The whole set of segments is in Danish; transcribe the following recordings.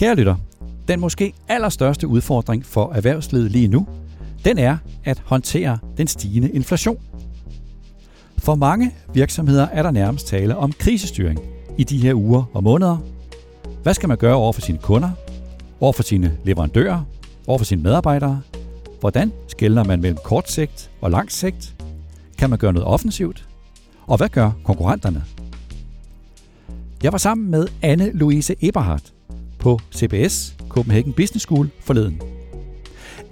Kære lytter, den måske allerstørste udfordring for erhvervslivet lige nu, den er at håndtere den stigende inflation. For mange virksomheder er der nærmest tale om krisestyring i de her uger og måneder. Hvad skal man gøre over for sine kunder, over for sine leverandører, over for sine medarbejdere? Hvordan skældner man mellem kort sigt og lang sigt? Kan man gøre noget offensivt? Og hvad gør konkurrenterne? Jeg var sammen med Anne-Louise Eberhardt på CBS, Copenhagen Business School, forleden.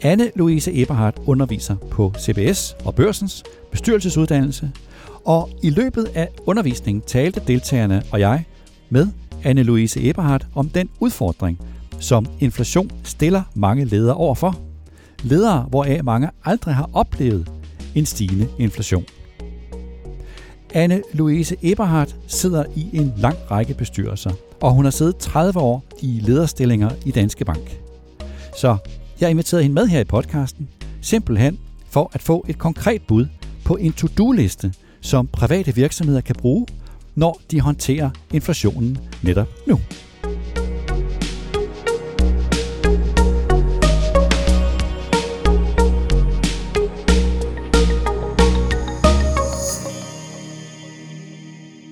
Anne-Louise Eberhardt underviser på CBS og Børsens bestyrelsesuddannelse, og i løbet af undervisningen talte deltagerne og jeg med Anne-Louise Eberhardt om den udfordring, som inflation stiller mange ledere overfor. Ledere, hvoraf mange aldrig har oplevet en stigende inflation. Anne-Louise Eberhardt sidder i en lang række bestyrelser, og hun har siddet 30 år i lederstillinger i Danske Bank. Så jeg inviterede hende med her i podcasten, simpelthen for at få et konkret bud på en to-do-liste, som private virksomheder kan bruge, når de håndterer inflationen netop nu.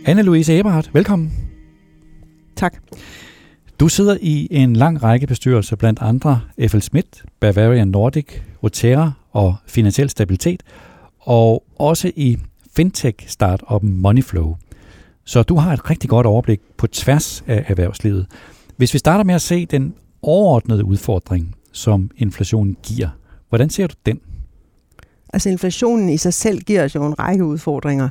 Anne-Louise Eberhardt, velkommen. Tak. Du sidder i en lang række bestyrelser, blandt andre FL Schmidt, Bavarian Nordic, Rotera og Finansiel Stabilitet, og også i fintech startup Moneyflow. Så du har et rigtig godt overblik på tværs af erhvervslivet. Hvis vi starter med at se den overordnede udfordring, som inflationen giver, hvordan ser du den? Altså inflationen i sig selv giver os jo en række udfordringer.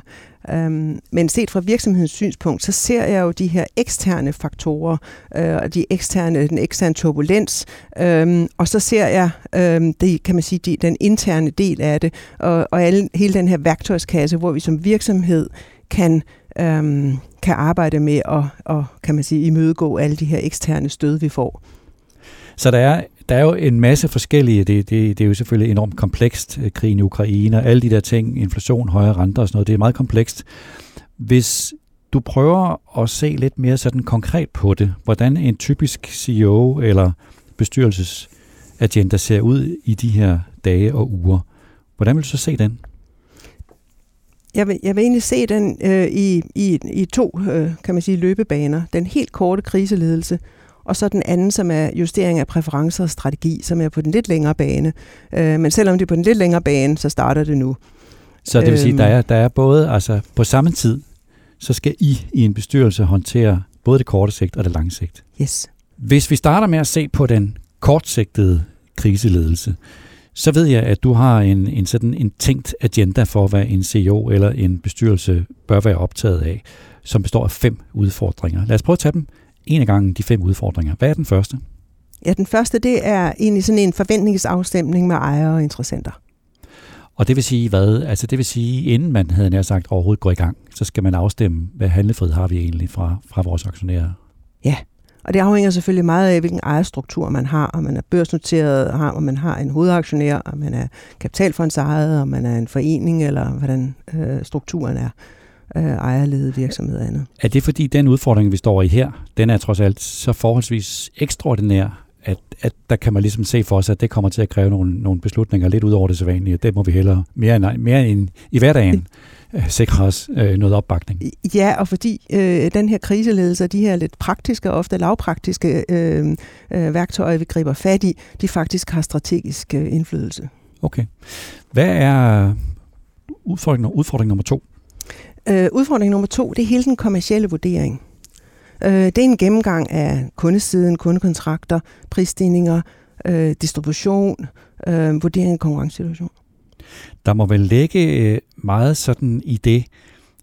Øhm, men set fra virksomhedens synspunkt, så ser jeg jo de her eksterne faktorer, øh, og de eksterne, den eksterne turbulens, um, og så ser jeg um, det, kan man sige, de, den interne del af det, og, og alle, hele den her værktøjskasse, hvor vi som virksomhed kan um, kan arbejde med at, og, kan man sige, imødegå alle de her eksterne stød, vi får. Så der er, der er jo en masse forskellige, det, det, det er jo selvfølgelig enormt komplekst, øh, krigen i Ukraine og alle de der ting, inflation, højere renter og sådan noget, det er meget komplekst. Hvis du prøver at se lidt mere sådan konkret på det, hvordan en typisk CEO eller bestyrelsesagenda ser ud i de her dage og uger, hvordan vil du så se den? Jeg vil, jeg vil egentlig se den øh, i, i, i to øh, kan man sige, løbebaner. Den helt korte kriseledelse, og så den anden, som er justering af præferencer og strategi, som er på den lidt længere bane. Øh, men selvom det er på den lidt længere bane, så starter det nu. Så det vil sige, der øhm. er, der er både, altså på samme tid, så skal I i en bestyrelse håndtere både det korte sigt og det lange sigt. Yes. Hvis vi starter med at se på den kortsigtede kriseledelse, så ved jeg, at du har en, en sådan en tænkt agenda for, hvad en CEO eller en bestyrelse bør være optaget af, som består af fem udfordringer. Lad os prøve at tage dem en af gangen, de fem udfordringer. Hvad er den første? Ja, den første, det er egentlig sådan en forventningsafstemning med ejere og interessenter. Og det vil sige hvad? Altså det vil sige, inden man havde nær sagt overhovedet går i gang, så skal man afstemme, hvad handlefrihed har vi egentlig fra, fra vores aktionærer? Ja, og det afhænger selvfølgelig meget af, hvilken ejerstruktur man har, om man er børsnoteret, om man har en hovedaktionær, om man er kapitalfondsejet, om man er en forening, eller hvordan øh, strukturen er øh, ejerledede virksomhed og andet. Er det fordi den udfordring, vi står i her, den er trods alt så forholdsvis ekstraordinær, at, at der kan man ligesom se for sig, at det kommer til at kræve nogle, nogle beslutninger lidt ud over det sædvanlige. Det må vi hellere mere end, mere end i hverdagen øh, sikre os øh, noget opbakning. Ja, og fordi øh, den her kriseledelse og de her lidt praktiske og ofte lavpraktiske øh, øh, værktøjer, vi griber fat i, de faktisk har strategisk øh, indflydelse. Okay. Hvad er udfordring, udfordring nummer to? Øh, udfordring nummer to, det er hele den kommercielle vurdering. Øh, det er en gennemgang af kundesiden, kundekontrakter, prisstigninger, øh, distribution, øh, vurdering af konkurrencesituation. Der må vel ligge øh, meget sådan i det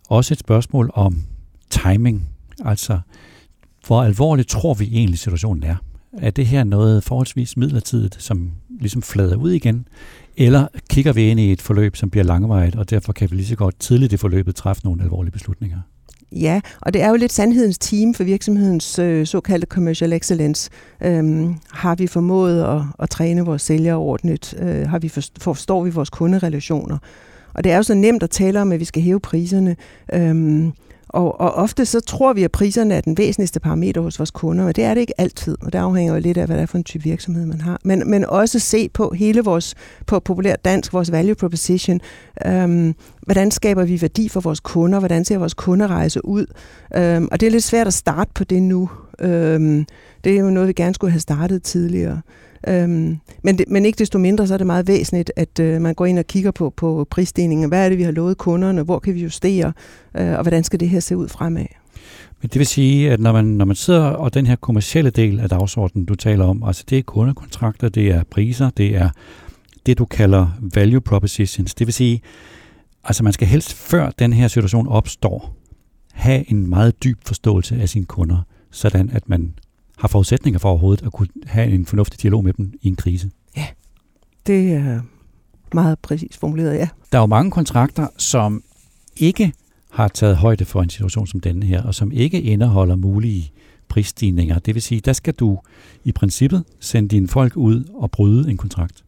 også et spørgsmål om timing. Altså, hvor alvorligt tror vi egentlig situationen er? Er det her noget forholdsvis midlertidigt, som ligesom flader ud igen? Eller kigger vi ind i et forløb, som bliver langvejet, og derfor kan vi lige så godt tidligt i forløbet træffe nogle alvorlige beslutninger? Ja, og det er jo lidt sandhedens team for virksomhedens øh, såkaldte commercial excellence. Øhm, har vi formået at, at træne vores sælgere ordentligt? Øh, har vi forstår, forstår vi vores kunderelationer? Og det er jo så nemt at tale om, at vi skal hæve priserne. Øhm, og, og ofte så tror vi, at priserne er den væsentligste parameter hos vores kunder, men det er det ikke altid, og det afhænger jo lidt af, hvad det er for en type virksomhed, man har. Men, men også se på hele vores, på populært dansk, vores value proposition. Øhm, hvordan skaber vi værdi for vores kunder? Hvordan ser vores kunderejse ud? Øhm, og det er lidt svært at starte på det nu. Øhm, det er jo noget, vi gerne skulle have startet tidligere. Øhm, men, det, men ikke desto mindre, så er det meget væsentligt, at øh, man går ind og kigger på, på prisstigningen. Hvad er det, vi har lovet kunderne? Hvor kan vi justere? Øh, og hvordan skal det her se ud fremad? Men det vil sige, at når man, når man sidder, og den her kommercielle del af dagsordenen, du taler om, altså det er kundekontrakter, det er priser, det er det, du kalder value propositions. Det vil sige, altså man skal helst før den her situation opstår, have en meget dyb forståelse af sine kunder, sådan at man har forudsætninger for overhovedet at kunne have en fornuftig dialog med dem i en krise. Ja, det er meget præcis formuleret, ja. Der er jo mange kontrakter, som ikke har taget højde for en situation som denne her, og som ikke indeholder mulige prisstigninger. Det vil sige, der skal du i princippet sende dine folk ud og bryde en kontrakt.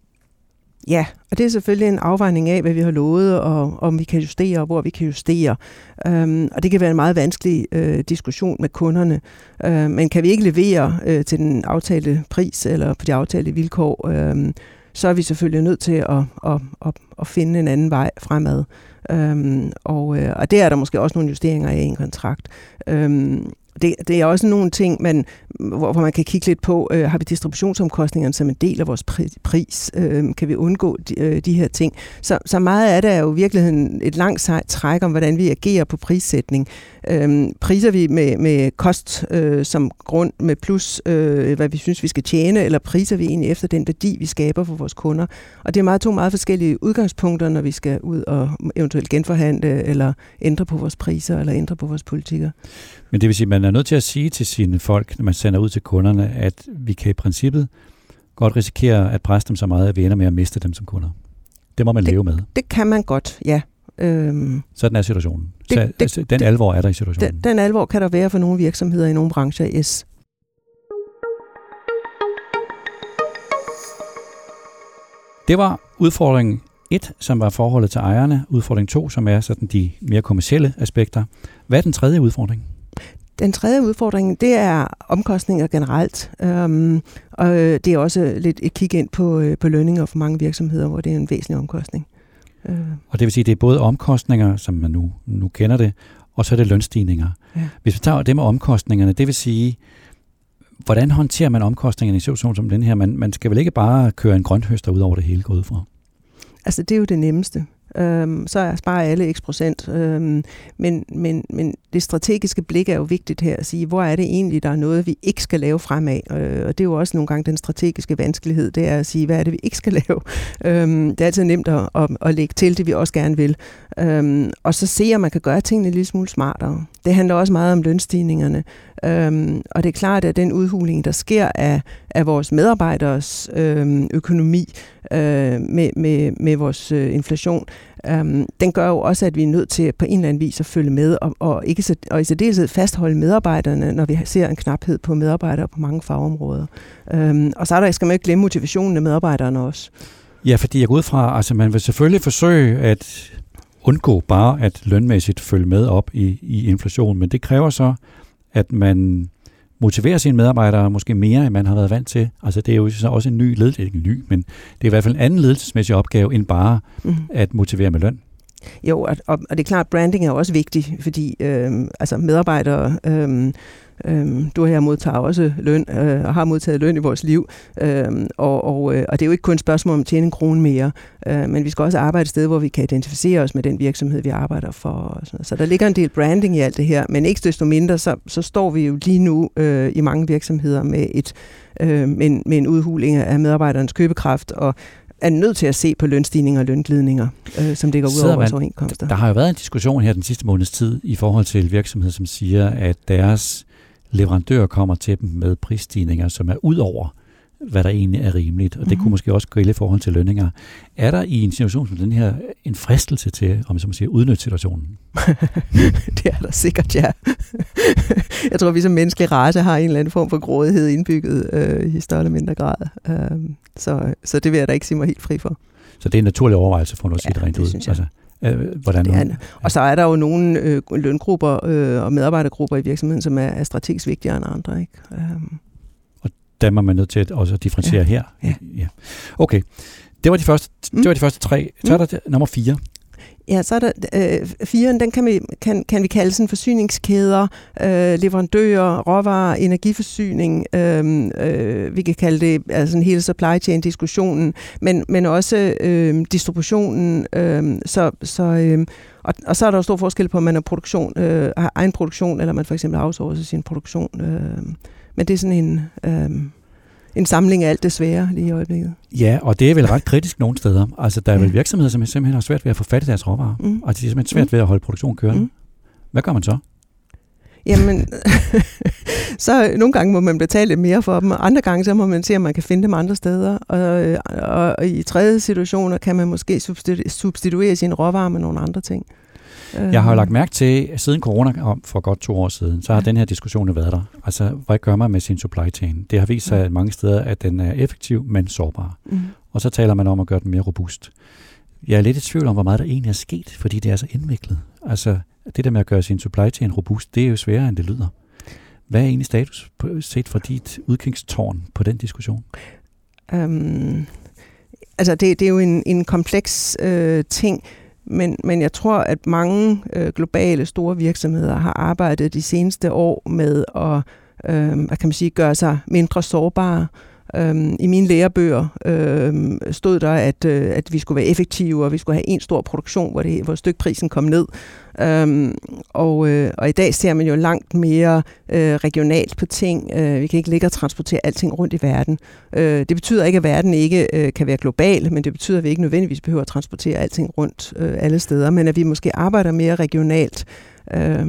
Ja, og det er selvfølgelig en afvejning af, hvad vi har lovet, og om vi kan justere, og hvor vi kan justere. Øhm, og det kan være en meget vanskelig øh, diskussion med kunderne. Øh, men kan vi ikke levere øh, til den aftalte pris, eller på de aftalte vilkår, øh, så er vi selvfølgelig nødt til at, at, at, at finde en anden vej fremad. Øhm, og, øh, og der er der måske også nogle justeringer af i en kontrakt. Øhm, det, det er også nogle ting, man, hvor, hvor man kan kigge lidt på, øh, har vi distributionsomkostningerne som en del af vores pris? Øh, kan vi undgå de, øh, de her ting? Så, så meget af det er jo i virkeligheden et langt sejt træk om, hvordan vi agerer på prissætning. Øh, priser vi med, med kost øh, som grund, med plus, øh, hvad vi synes, vi skal tjene, eller priser vi egentlig efter den værdi, vi skaber for vores kunder? Og det er meget to meget forskellige udgangspunkter, når vi skal ud og eventuelt genforhandle, eller ændre på vores priser, eller ændre på vores politikker. Men det vil sige, at man er nødt til at sige til sine folk, når man sender ud til kunderne, at vi kan i princippet godt risikere at presse dem så meget, at vi ender med at miste dem som kunder. Det må man det, leve med. Det kan man godt, ja. Øhm, Sådan er situationen. Det, så, det, altså, den det, alvor er der i situationen. Den, den alvor kan der være for nogle virksomheder i nogle brancher, yes. Det var udfordring 1, som var forholdet til ejerne. Udfordring 2, som er sådan de mere kommercielle aspekter. Hvad er den tredje udfordring? Den tredje udfordring, det er omkostninger generelt. Øhm, og det er også lidt et kig ind på, øh, på lønninger for mange virksomheder, hvor det er en væsentlig omkostning. Øh. Og det vil sige, det er både omkostninger, som man nu, nu kender det, og så er det lønstigninger. Ja. Hvis vi tager det med omkostningerne, det vil sige, hvordan håndterer man omkostningerne i en situation som den her? Man, man skal vel ikke bare køre en grønthøster ud over det hele gået fra? Altså, det er jo det nemmeste øhm, så sparer alle x procent. Øhm, men, men, men det strategiske blik er jo vigtigt her at sige, hvor er det egentlig, der er noget, vi ikke skal lave fremad. Øh, og det er jo også nogle gange den strategiske vanskelighed, det er at sige, hvad er det, vi ikke skal lave. Øhm, det er altid nemt at, at, at lægge til det, vi også gerne vil. Øhm, og så se, om man kan gøre tingene en lille smule smartere. Det handler også meget om lønstigningerne. Øhm, og det er klart, at den udhuling, der sker af, af vores medarbejderes øhm, økonomi øh, med, med, med vores øh, inflation, øhm, den gør jo også, at vi er nødt til på en eller anden vis at følge med, og, og, ikke så, og i særdeleshed fastholde medarbejderne, når vi ser en knaphed på medarbejdere på mange fagområder. Øhm, og så er der, skal man ikke glemme motivationen af medarbejderne også. Ja, fordi jeg går ud fra, altså man vil selvfølgelig forsøge at undgå bare at lønmæssigt følge med op i, i inflation, men det kræver så, at man motiverer sine medarbejdere måske mere, end man har været vant til. Altså det er jo så også en ny ledelse, ikke en ny, men det er i hvert fald en anden ledelsesmæssig opgave, end bare mm. at motivere med løn. Jo, og, og, det er klart, branding er også vigtigt, fordi øh, altså medarbejdere øh, Øhm, du og jeg modtager også løn, øh, og har modtaget løn i vores liv. Øhm, og, og, øh, og det er jo ikke kun et spørgsmål om at tjene en krone mere, øh, men vi skal også arbejde et sted, hvor vi kan identificere os med den virksomhed, vi arbejder for. Og sådan. Så der ligger en del branding i alt det her, men ikke desto mindre, så, så står vi jo lige nu øh, i mange virksomheder med, et, øh, med, en, med en udhuling af medarbejderens købekraft, og er nødt til at se på lønstigninger og lønglidninger, øh, som ligger ud over vores overenskomster. Der har jo været en diskussion her den sidste måneds tid i forhold til virksomheder, som siger, at deres leverandør kommer til dem med prisstigninger, som er ud over, hvad der egentlig er rimeligt. Og det mm-hmm. kunne måske også gælde i forhold til lønninger. Er der i en situation som den her en fristelse til, om man siger, udnytte situationen? det er der sikkert, ja. jeg tror, vi som menneskelige race har en eller anden form for grådighed indbygget øh, i større eller mindre grad. Øh, så, så det vil jeg da ikke sige mig helt fri for. Så det er en naturlig overvejelse for at ja, sige det rent ud. Altså, Øh, hvordan det er. Og så er der jo nogle øh, løngrupper øh, og medarbejdergrupper i virksomheden, som er, er strategisk vigtigere end andre. Ikke? Um. Og der må man nødt til at også differentiere ja. her. Ja. ja. Okay, det var de første, mm. det var de første tre. Så er der mm. nummer fire. Ja, så er der øh, firen, den kan vi, kan, kan vi kalde sådan forsyningskæder, øh, leverandører, råvarer, energiforsyning, øh, øh, vi kan kalde det altså en hele supply chain diskussionen, men, men også øh, distributionen, øh, så, så øh, og, og så er der jo stor forskel på, om man er produktion, øh, har egen produktion, eller man for eksempel outsourcer sin produktion. Øh, men det er sådan en... Øh, en samling af alt det svære lige i øjeblikket. Ja, og det er vel ret kritisk nogle steder. Altså, der er vel virksomheder, som simpelthen har svært ved at få fat i deres råvarer. Mm. Altså, de er simpelthen svært mm. ved at holde produktionen kørende. Mm. Hvad gør man så? Jamen, så nogle gange må man betale lidt mere for dem, og andre gange så må man se, om man kan finde dem andre steder. Og, og, og i tredje situationer kan man måske substituere sin råvarer med nogle andre ting. Jeg har jo lagt mærke til, at siden corona kom for godt to år siden, så har ja. den her diskussion været der. Altså, hvad gør man med sin supply chain? Det har vist sig at mange steder, at den er effektiv, men sårbar. Mm. Og så taler man om at gøre den mere robust. Jeg er lidt i tvivl om, hvor meget der egentlig er sket, fordi det er så indviklet. Altså, det der med at gøre sin supply chain robust, det er jo sværere, end det lyder. Hvad er egentlig status set fra dit udkigstårn på den diskussion? Um, altså, det, det er jo en, en kompleks øh, ting. Men, men jeg tror, at mange øh, globale store virksomheder har arbejdet de seneste år med at øh, hvad kan man sige, gøre sig mindre sårbare. Øhm, I mine lærebøger øhm, stod der, at, øh, at vi skulle være effektive, og vi skulle have en stor produktion, hvor, det, hvor stykprisen kom ned. Øhm, og, øh, og i dag ser man jo langt mere øh, regionalt på ting. Øh, vi kan ikke ligge og transportere alting rundt i verden. Øh, det betyder ikke, at verden ikke øh, kan være global, men det betyder, at vi ikke nødvendigvis behøver at transportere alting rundt øh, alle steder, men at vi måske arbejder mere regionalt. Øh,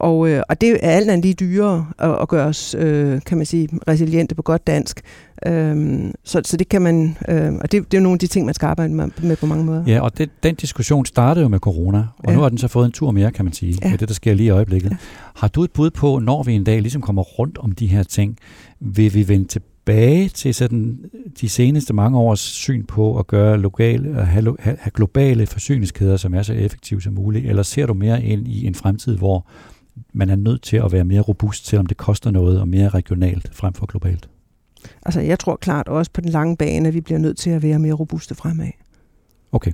og, øh, og det er alt andet lige dyrere at, at gøre os, øh, kan man sige, resiliente på godt dansk. Øhm, så, så det kan man, øh, og det, det er jo nogle af de ting, man skal arbejde med, med på mange måder. Ja, og det, den diskussion startede jo med corona, og ja. nu har den så fået en tur mere, kan man sige, ja. med det, der sker lige i øjeblikket. Ja. Har du et bud på, når vi en dag ligesom kommer rundt om de her ting, vil vi vende tilbage til sådan de seneste mange års syn på at gøre lokale, at have, have globale forsyningskæder, som er så effektive som muligt, eller ser du mere ind i en fremtid, hvor man er nødt til at være mere robust, selvom det koster noget, og mere regionalt frem for globalt? Altså, jeg tror klart også på den lange bane, at vi bliver nødt til at være mere robuste fremad. Okay.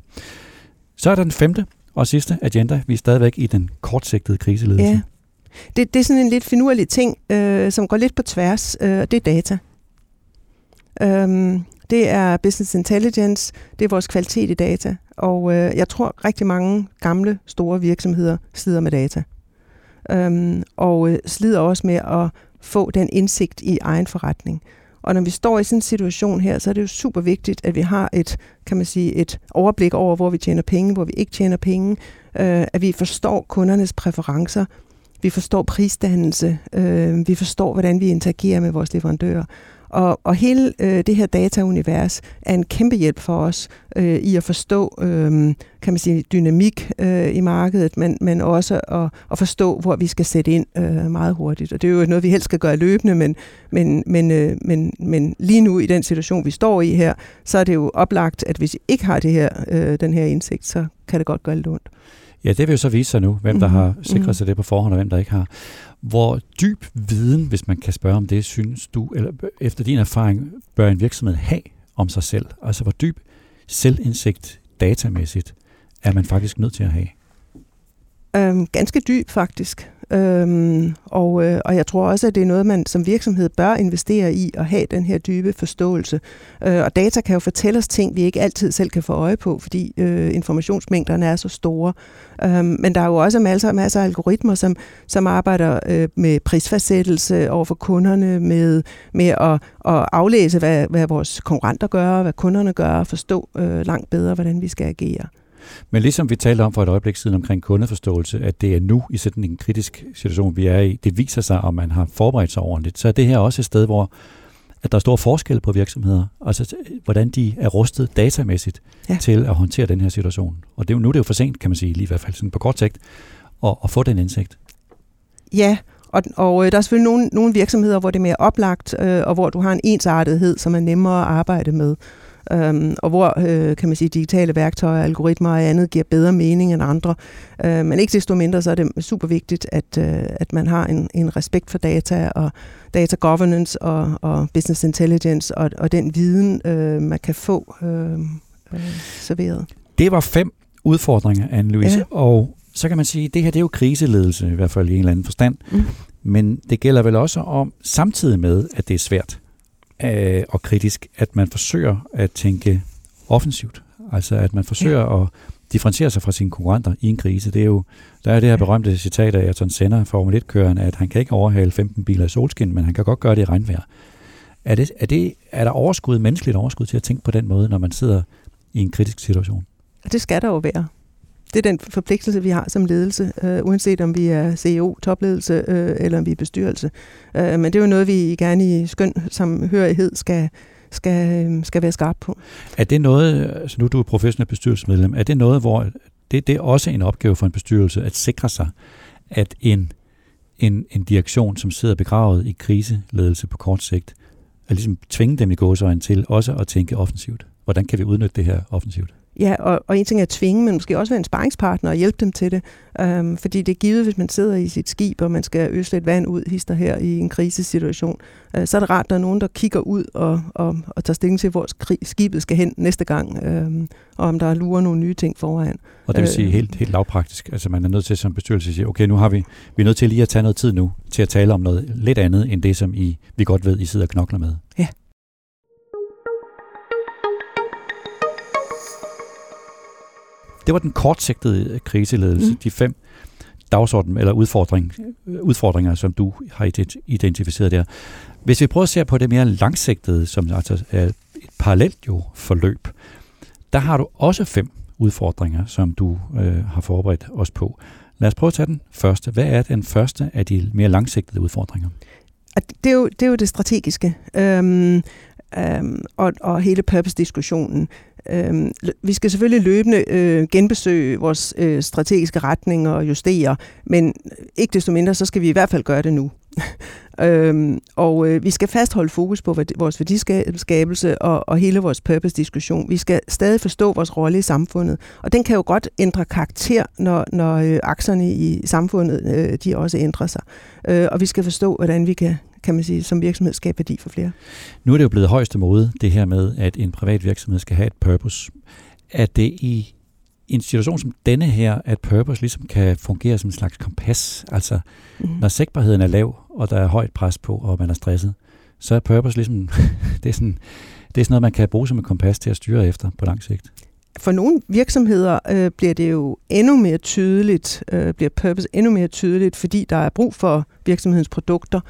Så er der den femte og sidste agenda. Vi er stadigvæk i den kortsigtede kriseledelse. Ja. Det, det er sådan en lidt finurlig ting, øh, som går lidt på tværs. Øh, det er data. Øhm, det er business intelligence, det er vores kvalitet i data. Og øh, jeg tror rigtig mange gamle, store virksomheder slider med data øhm, og øh, slider også med at få den indsigt i egen forretning. Og når vi står i sådan en situation her, så er det jo super vigtigt, at vi har et, kan man sige, et overblik over, hvor vi tjener penge, hvor vi ikke tjener penge, øh, at vi forstår kundernes præferencer, vi forstår prisdannelse, øh, vi forstår, hvordan vi interagerer med vores leverandører. Og, og hele øh, det her dataunivers er en kæmpe hjælp for os øh, i at forstå, øh, kan man sige, dynamik øh, i markedet, men, men også at, at forstå, hvor vi skal sætte ind øh, meget hurtigt. Og det er jo noget, vi helst skal gøre løbende, men, men, men, øh, men, men lige nu i den situation, vi står i her, så er det jo oplagt, at hvis I ikke har det her, øh, den her indsigt, så kan det godt gøre lidt ondt. Ja, det vil jo så vise sig nu, hvem der mm-hmm. har sikret mhm. sig det på forhånd, og hvem der ikke har. Hvor dyb viden, hvis man kan spørge om det, synes du, eller efter din erfaring, bør en virksomhed have om sig selv? Altså hvor dyb selvindsigt datamæssigt er man faktisk nødt til at have? Øhm, ganske dyb faktisk. Øhm, og, øh, og jeg tror også, at det er noget, man som virksomhed bør investere i og have den her dybe forståelse. Øh, og data kan jo fortælle os ting, vi ikke altid selv kan få øje på, fordi øh, informationsmængderne er så store. Øhm, men der er jo også masser, masser af algoritmer, som, som arbejder øh, med prisfastsættelse over for kunderne, med, med at, at aflæse, hvad, hvad vores konkurrenter gør, hvad kunderne gør, og forstå øh, langt bedre, hvordan vi skal agere. Men ligesom vi talte om for et øjeblik siden omkring kundeforståelse, at det er nu i sådan en kritisk situation, vi er i, det viser sig, om man har forberedt sig ordentligt, så er det her også et sted, hvor at der er stor forskel på virksomheder, altså hvordan de er rustet datamæssigt ja. til at håndtere den her situation. Og det er jo, nu er det jo for sent, kan man sige, lige i hvert fald sådan på kort sigt, at, at få den indsigt. Ja, og, og øh, der er selvfølgelig nogle, nogle virksomheder, hvor det er mere oplagt, øh, og hvor du har en ensartethed, som er nemmere at arbejde med. Øhm, og hvor, øh, kan man sige, digitale værktøjer, algoritmer og andet giver bedre mening end andre. Øh, men ikke desto mindre, så er det super vigtigt, at, øh, at man har en, en respekt for data og data governance og, og business intelligence og, og den viden, øh, man kan få øh, øh, serveret. Det var fem udfordringer, Anne-Louise, ja. og så kan man sige, at det her det er jo kriseledelse, i hvert fald i en eller anden forstand. Mm. Men det gælder vel også om, samtidig med, at det er svært øh, og kritisk, at man forsøger at tænke offensivt. Altså at man forsøger ja. at differentiere sig fra sine konkurrenter i en krise. Det er jo, der er det her berømte citat af Ayrton Senna, Formel 1-køreren, at han kan ikke overhale 15 biler i solskin, men han kan godt gøre det i regnvejr. Er, det, er, det, er der overskud, menneskeligt overskud til at tænke på den måde, når man sidder i en kritisk situation? Det skal der jo være det er den forpligtelse, vi har som ledelse, øh, uanset om vi er CEO, topledelse øh, eller om vi er bestyrelse. Øh, men det er jo noget, vi gerne i skøn samhørighed skal, skal, øh, skal være skarp på. Er det noget, altså nu er du er professionel bestyrelsesmedlem, er det noget, hvor det, det er også en opgave for en bestyrelse at sikre sig, at en, en, en direktion, som sidder begravet i kriseledelse på kort sigt, at ligesom tvinge dem i gåsøjne til også at tænke offensivt. Hvordan kan vi udnytte det her offensivt? Ja, og, og en ting er at tvinge, men måske også være en sparringspartner og hjælpe dem til det. Um, fordi det er givet, hvis man sidder i sit skib, og man skal øse lidt vand ud, hister her i en krisesituation, uh, så er det rart, at der er nogen, der kigger ud og, og, og tager stilling til, hvor skibet skal hen næste gang, um, og om der lurer nogle nye ting foran. Og det vil sige uh, helt, helt lavpraktisk, altså man er nødt til som bestyrelse at sige, okay, nu har vi, vi er nødt til lige at tage noget tid nu, til at tale om noget lidt andet, end det, som I, vi godt ved, I sidder og knokler med. Ja. Det var den kortsigtede kriseledelse, mm. de fem dagsorden eller udfordring, udfordringer, som du har identificeret der. Hvis vi prøver at se på det mere langsigtede, som altså er et parallelt jo forløb, der har du også fem udfordringer, som du øh, har forberedt os på. Lad os prøve at tage den første. Hvad er den første af de mere langsigtede udfordringer? Det er jo det, er jo det strategiske. Øhm, øhm, og, og hele purpose-diskussionen. Øh, vi skal selvfølgelig løbende øh, genbesøge vores øh, strategiske retning og justere, men øh, ikke desto mindre, så skal vi i hvert fald gøre det nu. øhm, og øh, vi skal fastholde fokus på vores værdiskabelse og, og hele vores purpose-diskussion. Vi skal stadig forstå vores rolle i samfundet, og den kan jo godt ændre karakter, når, når øh, akserne i samfundet øh, de også ændrer sig. Øh, og vi skal forstå, hvordan vi kan, kan man sige, som virksomhed skabe værdi for flere. Nu er det jo blevet højeste mode, det her med, at en privat virksomhed skal have et purpose. Er det i en situation som denne her, at purpose ligesom kan fungere som en slags kompas? Altså, mm. når sigtbarheden er lav, og der er højt pres på, og man er stresset, så er purpose ligesom, det er sådan, det er sådan noget, man kan bruge som et kompas til at styre efter på lang sigt for nogle virksomheder øh, bliver det jo endnu mere tydeligt, øh, bliver purpose endnu mere tydeligt, fordi der er brug for virksomhedens produkter,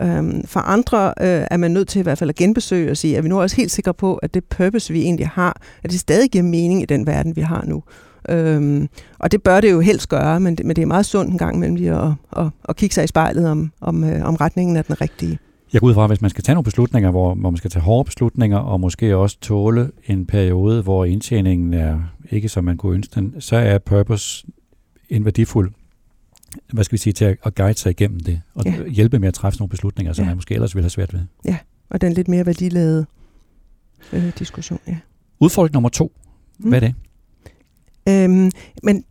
Øhm, for andre øh, er man nødt til i hvert fald at genbesøge og sige, at vi nu også helt sikre på, at det purpose, vi egentlig har, at det stadig giver mening i den verden, vi har nu. Øhm, og det bør det jo helst gøre, men det, men det er meget sundt en gang imellem lige at, at, at kigge sig i spejlet, om, om, øh, om retningen er den rigtige. Jeg går ud fra, at hvis man skal tage nogle beslutninger, hvor, hvor man skal tage hårde beslutninger, og måske også tåle en periode, hvor indtjeningen er ikke som man kunne ønske den, så er purpose en værdifuld hvad skal vi sige, til at, guide sig igennem det, og ja. hjælpe med at træffe nogle beslutninger, som ja. man måske ellers ville have svært ved. Ja, og den lidt mere værdiladede øh, diskussion, ja. Udfordring nummer to, mm. hvad er det? Øhm, men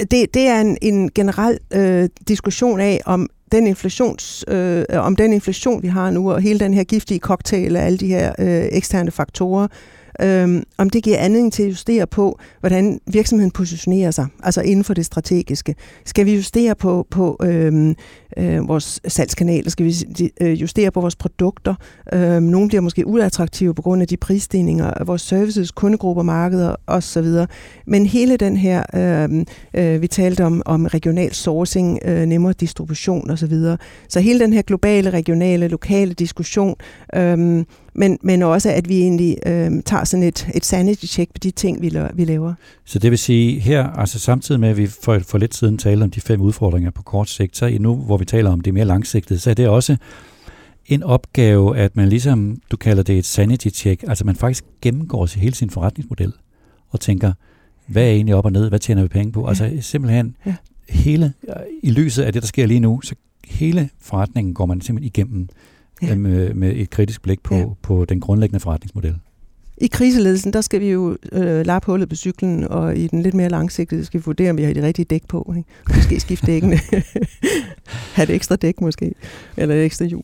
det, det er en, en generel øh, diskussion af, om den inflations, øh, om den inflation, vi har nu, og hele den her giftige cocktail af alle de her øh, eksterne faktorer, øhm, om det giver anledning til at justere på, hvordan virksomheden positionerer sig, altså inden for det strategiske. Skal vi justere på, på øhm, øh, vores salgskanaler? Skal vi øh, justere på vores produkter? Øhm, nogle bliver måske uattraktive på grund af de prisstigninger, vores services, kundegrupper, markeder osv. Men hele den her, øh, øh, vi talte om, om regional sourcing, øh, nemmere distribution osv. Så, så hele den her globale, regionale, lokale diskussion, øh, men, men også at vi egentlig øh, tager sådan et, et sanity-check på de ting, vi, vi laver. Så det vil sige her, altså samtidig med, at vi for, for lidt siden talte om de fem udfordringer på kort sigt, så nu, hvor vi taler om det mere langsigtede, så er det også en opgave, at man ligesom, du kalder det et sanity check, altså man faktisk gennemgår sig hele sin forretningsmodel og tænker, hvad er egentlig op og ned, hvad tjener vi penge på? Ja. Altså simpelthen ja. hele, i lyset af det, der sker lige nu, så hele forretningen går man simpelthen igennem ja. med, med et kritisk blik på, ja. på den grundlæggende forretningsmodel. I kriseledelsen, der skal vi jo øh, lappe hullet på cyklen, og i den lidt mere langsigtede skal vi vurdere, om vi har de rigtige dæk på. Ikke? Måske skifte dækkene. have et ekstra dæk måske, eller et ekstra hjul.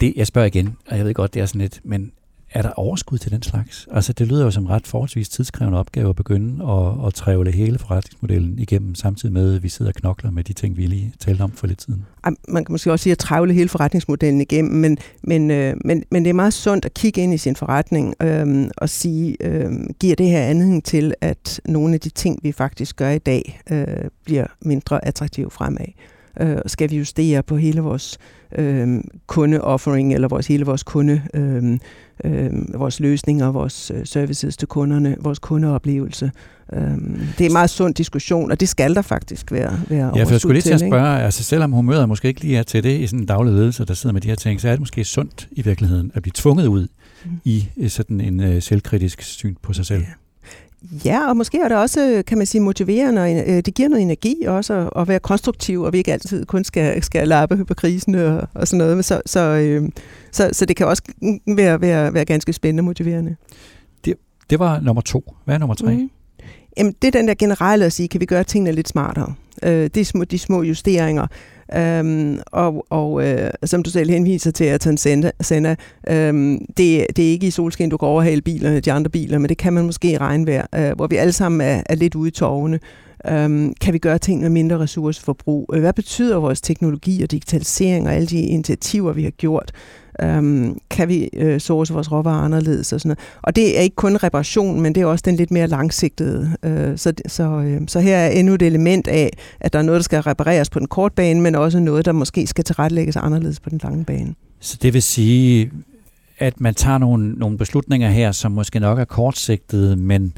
Det, jeg spørger igen, og jeg ved godt, det er sådan lidt, men er der overskud til den slags? Altså, det lyder jo som ret forholdsvis tidskrævende opgave at begynde at, at trævle hele forretningsmodellen igennem, samtidig med, at vi sidder og knokler med de ting, vi lige talte om for lidt siden. Man kan måske også sige at trævle hele forretningsmodellen igennem, men, men, øh, men, men det er meget sundt at kigge ind i sin forretning øh, og sige, øh, giver det her anledning til, at nogle af de ting, vi faktisk gør i dag, øh, bliver mindre attraktive fremad? Øh, skal vi justere på hele vores øh, kundeoffering, eller vores, hele vores kunde... Øh, øh, vores løsninger, vores øh, services til kunderne, vores kundeoplevelse. Øh, det er en meget sund diskussion, og det skal der faktisk være, være Ja, for jeg skulle lige til at spørge, ikke? altså selvom humøret måske ikke lige er til det i sådan en daglig ledelse, der sidder med de her ting, så er det måske sundt i virkeligheden at blive tvunget ud mm. i sådan en uh, selvkritisk syn på sig selv. Ja. Ja, og måske er det også, kan man sige, motiverende, og øh, det giver noget energi også at, være konstruktiv, og vi ikke altid kun skal, skal lappe på krisen og, og sådan noget. Så, så, øh, så, så det kan også være, være, være ganske spændende og motiverende. Det, det var nummer to. Hvad er nummer tre? Mm. Jamen, det er den der generelle at sige, kan vi gøre tingene lidt smartere? Øh, de, små, de små justeringer. Øhm, og og øh, som du selv henviser til, at Senda, øhm, det, det er ikke i solskin, du kan overhale bilerne, de andre biler, men det kan man måske i regnvejr, øh, hvor vi alle sammen er, er lidt ude i tårne. Øhm, kan vi gøre ting med mindre ressourceforbrug? Øh, hvad betyder vores teknologi og digitalisering og alle de initiativer, vi har gjort? Øhm, kan vi øh, source vores råvarer anderledes og sådan noget. Og det er ikke kun reparation, men det er også den lidt mere langsigtede. Øh, så, så, øh, så her er endnu et element af, at der er noget, der skal repareres på den korte bane, men også noget, der måske skal tilrettelægges anderledes på den lange bane. Så det vil sige, at man tager nogle, nogle beslutninger her, som måske nok er kortsigtede, men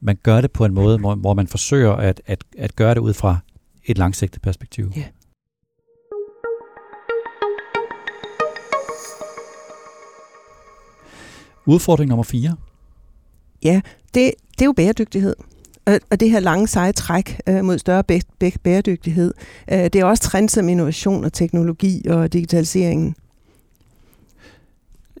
man gør det på en måde, hvor, hvor man forsøger at, at, at gøre det ud fra et langsigtet perspektiv. Yeah. Udfordring nummer 4. Ja, det, det er jo bæredygtighed. Og det her lange seje træk øh, mod større bæ- bæredygtighed, øh, det er også trend som innovation og teknologi og digitaliseringen.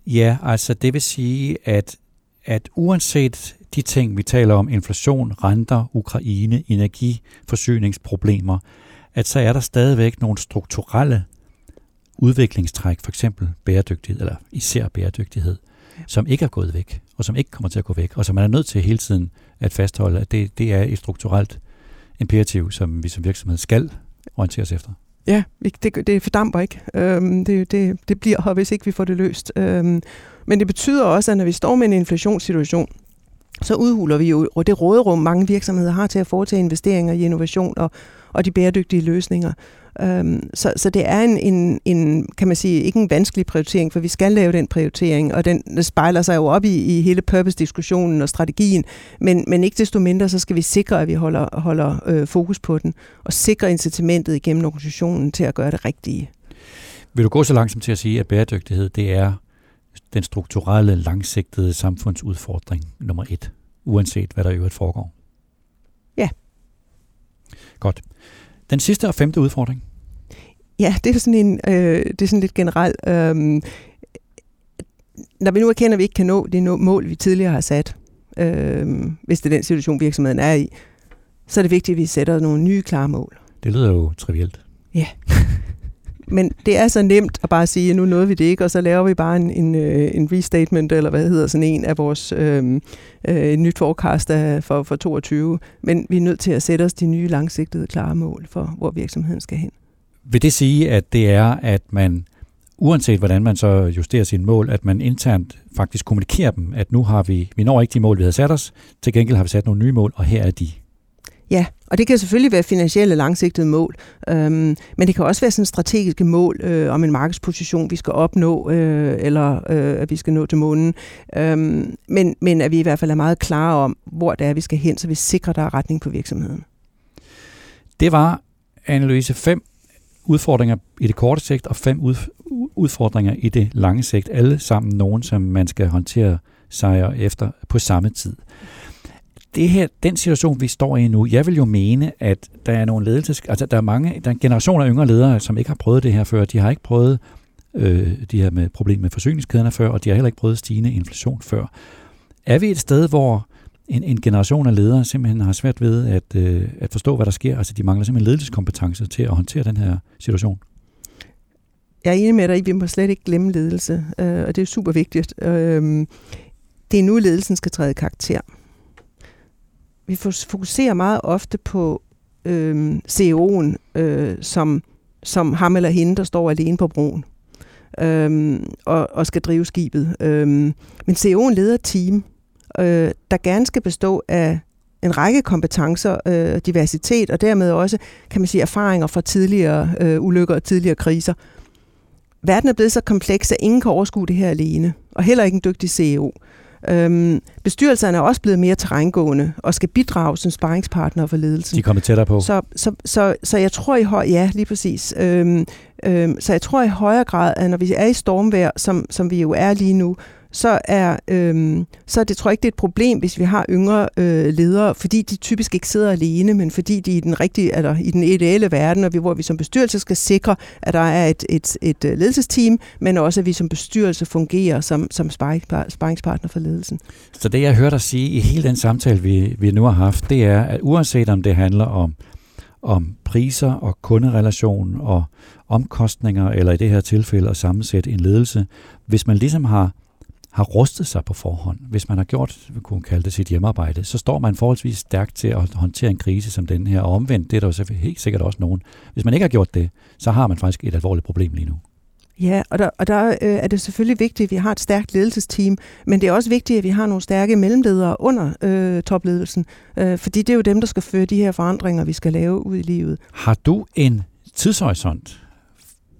Ja, altså det vil sige, at, at uanset de ting, vi taler om, inflation, renter, Ukraine, energi, forsyningsproblemer, at så er der stadigvæk nogle strukturelle udviklingstræk, for eksempel bæredygtighed, eller især bæredygtighed, som ikke er gået væk, og som ikke kommer til at gå væk, og som man er nødt til hele tiden at fastholde, at det, det er et strukturelt imperativ, som vi som virksomhed skal orientere os efter. Ja, det, det fordamper ikke. Øhm, det, det, det bliver her, hvis ikke vi får det løst. Øhm, men det betyder også, at når vi står med en inflationssituation, så udhuler vi jo det råderum, mange virksomheder har til at foretage investeringer i innovation og, og de bæredygtige løsninger. Øhm, så, så det er en, en, en, kan man sige, ikke en vanskelig prioritering, for vi skal lave den prioritering, og den spejler sig jo op i, i hele purpose-diskussionen og strategien, men, men ikke desto mindre, så skal vi sikre, at vi holder, holder øh, fokus på den, og sikre incitamentet igennem organisationen til at gøre det rigtige. Vil du gå så langsomt til at sige, at bæredygtighed, det er den strukturelle, langsigtede samfundsudfordring nummer et, uanset hvad der i øvrigt foregår? Ja. Godt. Den sidste og femte udfordring? Ja, det er sådan, en, øh, det er sådan lidt generelt. Øh, når vi nu erkender, at vi ikke kan nå de mål, vi tidligere har sat, øh, hvis det er den situation, virksomheden er i, så er det vigtigt, at vi sætter nogle nye klare mål. Det lyder jo trivielt. Ja. Men det er så nemt at bare sige, at nu nåede vi det ikke, og så laver vi bare en, en, øh, en restatement, eller hvad hedder sådan en af vores øhm, øh, øh, nyt forecast af, for, for 22. Men vi er nødt til at sætte os de nye langsigtede klare mål for, hvor virksomheden skal hen. Vil det sige, at det er, at man, uanset hvordan man så justerer sine mål, at man internt faktisk kommunikerer dem, at nu har vi, vi når ikke de mål, vi havde sat os, til gengæld har vi sat nogle nye mål, og her er de. Ja, og det kan selvfølgelig være finansielle langsigtede mål, øhm, men det kan også være sådan strategiske mål øh, om en markedsposition, vi skal opnå, øh, eller øh, at vi skal nå til månen. Øhm, men, men at vi i hvert fald er meget klare om, hvor det er, vi skal hen, så vi sikrer, der er retning på virksomheden. Det var, Anne-Louise, fem udfordringer i det korte sigt, og fem udfordringer i det lange sigt. Alle sammen nogen, som man skal håndtere sig efter på samme tid det her, den situation, vi står i nu, jeg vil jo mene, at der er nogle ledelses... Altså, der er mange, der er en generation af yngre ledere, som ikke har prøvet det her før. De har ikke prøvet øh, de her med problemer med forsyningskæderne før, og de har heller ikke prøvet stigende inflation før. Er vi et sted, hvor en, en generation af ledere simpelthen har svært ved at, øh, at forstå, hvad der sker? Altså de mangler simpelthen ledelseskompetence til at håndtere den her situation? Jeg er enig med dig i, at vi må slet ikke glemme ledelse, øh, og det er super vigtigt. Øh, det er nu, ledelsen skal træde karakter. Vi fokuserer meget ofte på øh, CEO'en øh, som, som ham eller hende, der står alene på broen øh, og, og skal drive skibet. Øh, men CEO'en leder et team, øh, der gerne skal bestå af en række kompetencer, øh, diversitet og dermed også, kan man sige, erfaringer fra tidligere øh, ulykker og tidligere kriser. Verden er blevet så kompleks, at ingen kan overskue det her alene, og heller ikke en dygtig CEO. Øhm, bestyrelserne er også blevet mere terrængående og skal bidrage som sparringspartner for ledelsen. De kommer tættere på. Så, så, så, så jeg tror i høj, ja, lige præcis. Øhm, øhm, så jeg tror i højere grad, at når vi er i stormvejr, som, som vi jo er lige nu, så er, øhm, så er det, tror jeg ikke, det er et problem, hvis vi har yngre øh, ledere, fordi de typisk ikke sidder alene, men fordi de er i den rigtige, eller i den ideelle verden, og vi, hvor vi som bestyrelse skal sikre, at der er et, et, et øh, ledelsesteam, men også at vi som bestyrelse fungerer som, som sparringspartner for ledelsen. Så det, jeg hørte dig sige i hele den samtale, vi, vi nu har haft, det er, at uanset om det handler om om priser og kunderelation og omkostninger, eller i det her tilfælde at sammensætte en ledelse, hvis man ligesom har har rustet sig på forhånd, hvis man har gjort, vi kunne kalde det sit hjemmearbejde, så står man forholdsvis stærkt til at håndtere en krise som den her. Og omvendt, det er der jo helt sikkert også nogen. Hvis man ikke har gjort det, så har man faktisk et alvorligt problem lige nu. Ja, og der, og der øh, er det selvfølgelig vigtigt, at vi har et stærkt ledelsesteam, men det er også vigtigt, at vi har nogle stærke mellemledere under øh, topledelsen, øh, fordi det er jo dem, der skal føre de her forandringer, vi skal lave ud i livet. Har du en tidshorisont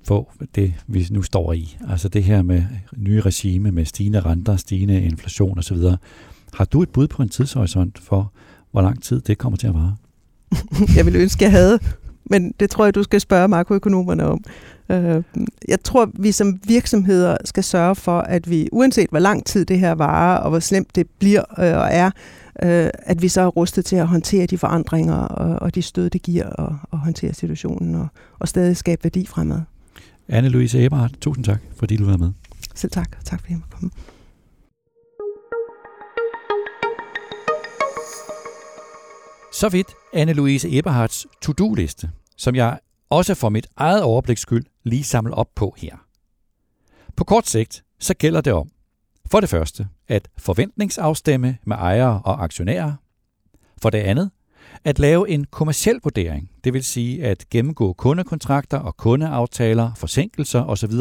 få det, vi nu står i. Altså det her med nye regime, med stigende renter, stigende inflation osv. Har du et bud på en tidshorisont for, hvor lang tid det kommer til at vare? jeg ville ønske, jeg havde, men det tror jeg, du skal spørge makroøkonomerne om. Øh, jeg tror, vi som virksomheder skal sørge for, at vi, uanset hvor lang tid det her varer, og hvor slemt det bliver øh, og er, øh, at vi så er rustet til at håndtere de forandringer og de stød, det giver, og, og håndtere situationen, og, og stadig skabe værdi fremad. Anne-Louise Eberhardt, tusind tak, fordi du var med. Selv tak. Tak fordi jeg måtte komme. Så vidt Anne-Louise Eberhards to-do-liste, som jeg også for mit eget overbliks skyld lige samler op på her. På kort sigt, så gælder det om, for det første, at forventningsafstemme med ejere og aktionærer. For det andet, at lave en kommersiel vurdering, det vil sige at gennemgå kundekontrakter og kundeaftaler, forsinkelser osv.,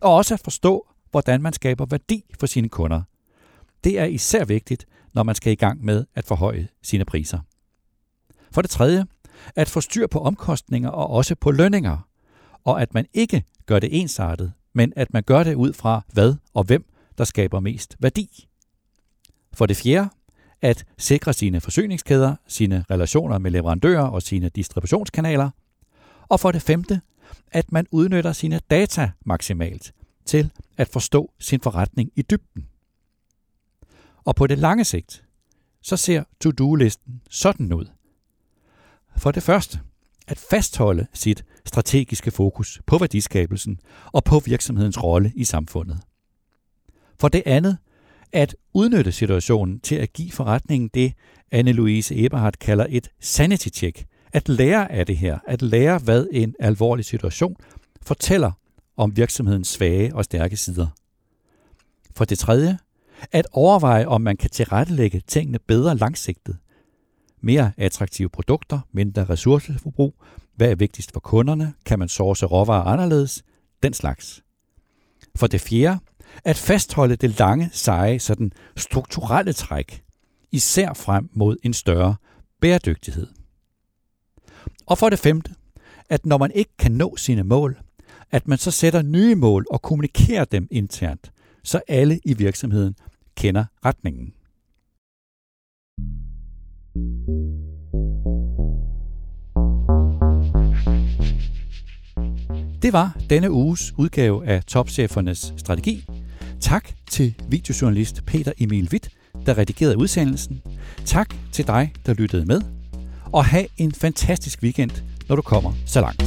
og også at forstå, hvordan man skaber værdi for sine kunder. Det er især vigtigt, når man skal i gang med at forhøje sine priser. For det tredje, at få styr på omkostninger og også på lønninger, og at man ikke gør det ensartet, men at man gør det ud fra hvad og hvem, der skaber mest værdi. For det fjerde, at sikre sine forsyningskæder, sine relationer med leverandører og sine distributionskanaler. Og for det femte, at man udnytter sine data maksimalt til at forstå sin forretning i dybden. Og på det lange sigt, så ser to-do-listen sådan ud. For det første, at fastholde sit strategiske fokus på værdiskabelsen og på virksomhedens rolle i samfundet. For det andet, at udnytte situationen til at give forretningen det, Anne-Louise Eberhardt kalder et sanity check. At lære af det her, at lære, hvad en alvorlig situation fortæller om virksomhedens svage og stærke sider. For det tredje, at overveje, om man kan tilrettelægge tingene bedre langsigtet. Mere attraktive produkter, mindre ressourceforbrug, hvad er vigtigst for kunderne, kan man source råvarer anderledes, den slags. For det fjerde, at fastholde det lange, seje, sådan strukturelle træk, især frem mod en større bæredygtighed. Og for det femte, at når man ikke kan nå sine mål, at man så sætter nye mål og kommunikerer dem internt, så alle i virksomheden kender retningen. Det var denne uges udgave af Topchefernes Strategi. Tak til videojournalist Peter Emil Witt, der redigerede udsendelsen. Tak til dig, der lyttede med. Og have en fantastisk weekend, når du kommer så langt.